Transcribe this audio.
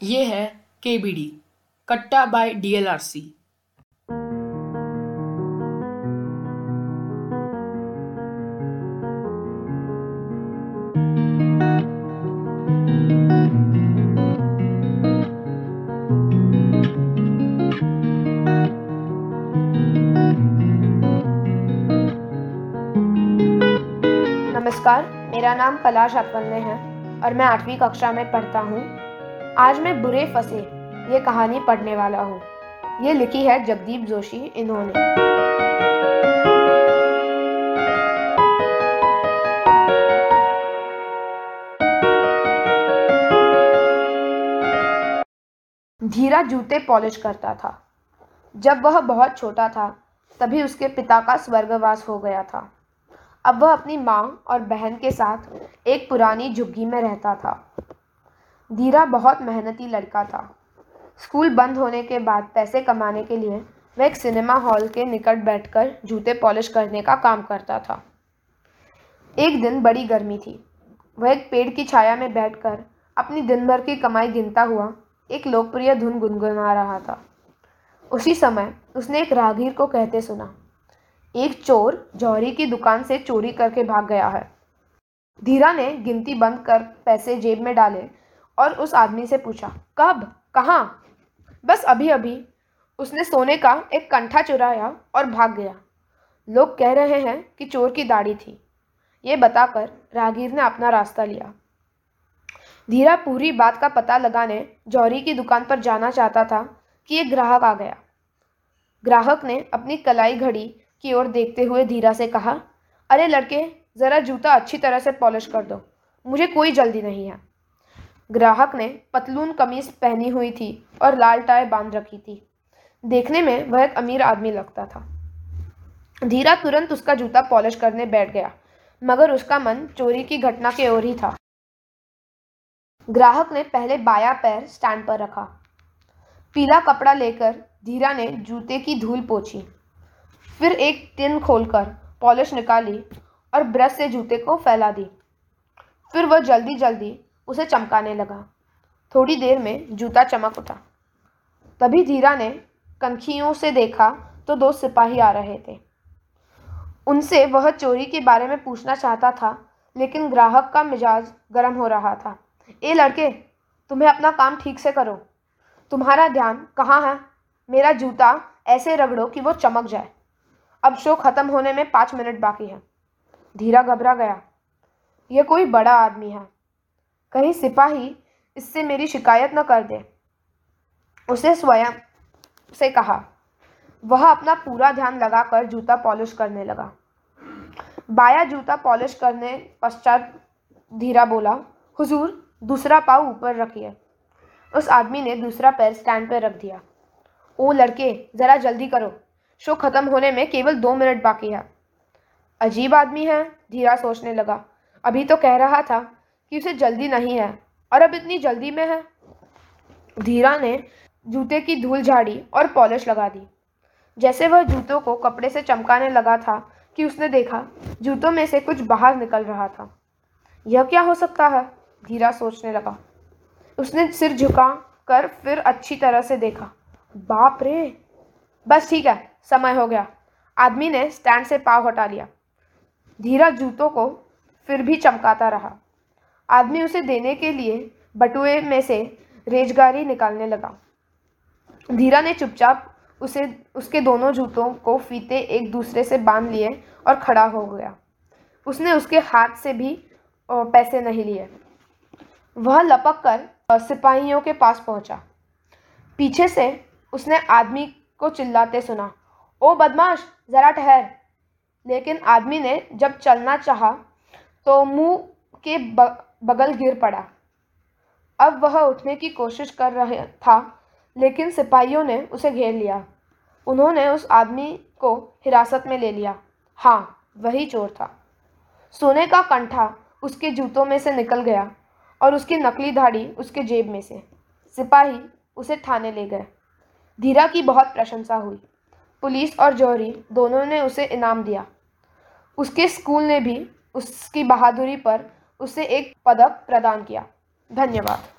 ये है K B D Katta by D L R C नमस्कार, मेरा नाम पलाश अतवल्ले है और मैं आठवीं कक्षा में पढ़ता हूँ। आज मैं बुरे फंसे, ये कहानी पढ़ने वाला हूँ। ये लिखी है जगदीप जोशी इन्होंने। धीरा जूते पॉलिश करता था। जब वह बहुत छोटा था, तभी उसके पिता का स्वर्गवास हो गया था। अब वह अपनी माँ और बहन के साथ एक पुरानी झुग्गी में रहता था। धीरा बहुत मेहनती लड़का था। स्कूल बंद होने के बाद पैसे कमाने के लिए वह एक सिनेमा हॉल के निकट बैठकर जूते पॉलिश करने का काम करता था। एक दिन बड़ी गर्मी थी। वह एक पेड़ की छाया में बैठकर अपनी दिन भर की कमाई गिनता हुआ एक लोकप्रिय धुन गुनगुना रहा था। उसी समय उसने एक राहगीर को कहते सुना, एक चोर जौहरी की दुकान से चोरी करके भाग गया है। धीरा ने गिनती बंद कर पैसे जेब में डाले और उस आदमी से पूछा, कब? कहाँ? बस अभी अभी उसने सोने का एक कंठा चुराया और भाग गया। लोग कह रहे हैं कि चोर की दाढ़ी थी। ये बताकर राहगीर ने अपना रास्ता लिया। धीरा पूरी बात का पता लगाने जौहरी की दुकान पर जाना चाहता था कि एक ग्राहक आ गया। ग्राहक ने अपनी कलाई घड़ी की ओर देखते हुए धीरा से कहा, अरे लड़के, ज़रा जूता अच्छी तरह से पॉलिश कर दो। मुझे कोई जल्दी नहीं है। ग्राहक ने पतलून कमीज पहनी हुई थी और लाल टाई बाँध रखी थी। देखने में वह एक अमीर आदमी लगता था। धीरा तुरंत उसका जूता पॉलिश करने बैठ गया, मगर उसका मन चोरी की घटना की ओर ही था। ग्राहक ने पहले बाया पैर स्टैंड पर रखा। पीला कपड़ा लेकर धीरा ने जूते की धूल पोछी। फिर एक टिन खोलकर पॉलिश निकाली और ब्रश से जूते को फैला दी। फिर वह जल्दी जल्दी उसे चमकाने लगा। थोड़ी देर में जूता चमक उठा। तभी धीरा ने कनखियों से देखा तो दो सिपाही आ रहे थे। उनसे वह चोरी के बारे में पूछना चाहता था, लेकिन ग्राहक का मिजाज गर्म हो रहा था। ए लड़के, तुम्हें अपना काम ठीक से करो। तुम्हारा ध्यान कहाँ है? मेरा जूता ऐसे रगड़ो कि वो चमक जाए। अब शो ख़त्म होने में पाँच मिनट बाकी है। धीरा घबरा गया। यह कोई बड़ा आदमी है। कहीं सिपाही इससे मेरी शिकायत न कर दे। उसे स्वयं से कहा। वह अपना पूरा ध्यान लगाकर जूता पॉलिश करने लगा। बाया जूता पॉलिश करने पश्चात धीरा बोला, हुजूर, दूसरा पाव ऊपर रखिए। उस आदमी ने दूसरा पैर स्टैंड पर रख दिया। ओ लड़के, ज़रा जल्दी करो। शो ख़त्म होने में केवल दो मिनट बाकी है। अजीब आदमी है, धीरा सोचने लगा। अभी तो कह रहा था कि उसे जल्दी नहीं है। और अब इतनी जल्दी में है। धीरा ने जूते की धूल झाड़ी और पॉलिश लगा दी। जैसे वह जूतों को कपड़े से चमकाने लगा था कि उसने देखा, जूतों में से कुछ बाहर निकल रहा था। यह क्या हो सकता है? धीरा सोचने लगा। उसने सिर झुका कर फिर अच्छी तरह से देखा। बाप रे! बस ठीक है, समय हो गया। आदमी ने स्टैंड से पाव हटा लिया। धीरा जूतों को फिर भी चमकाता रहा। आदमी उसे देने के लिए बटुए में से रेजगारी निकालने लगा। धीरा ने चुपचाप उसे, उसके दोनों जूतों को फीते एक दूसरे से बाँध लिए और खड़ा हो गया। उसने उसके हाथ से भी पैसे नहीं लिए। वह लपक कर सिपाहियों के पास पहुँचा। पीछे से उसने आदमी को चिल्लाते सुना, ओ बदमाश, ज़रा ठहर। लेकिन आदमी ने जब चलना चाहा तो मुँह के बगल गिर पड़ा। अब वह उठने की कोशिश कर रहा था, लेकिन सिपाहियों ने उसे घेर लिया। उन्होंने उस आदमी को हिरासत में ले लिया। हाँ वही चोर था। सोने का कंठा उसके जूतों में से निकल गया और उसकी नकली धाड़ी उसके जेब में से। सिपाही उसे थाने ले गए। धीरा की बहुत प्रशंसा हुई। पुलिस और जौहरी दोनों ने उसे इनाम दिया। उसके स्कूल ने भी उसकी बहादुरी पर उसे एक पदक प्रदान किया। धन्यवाद।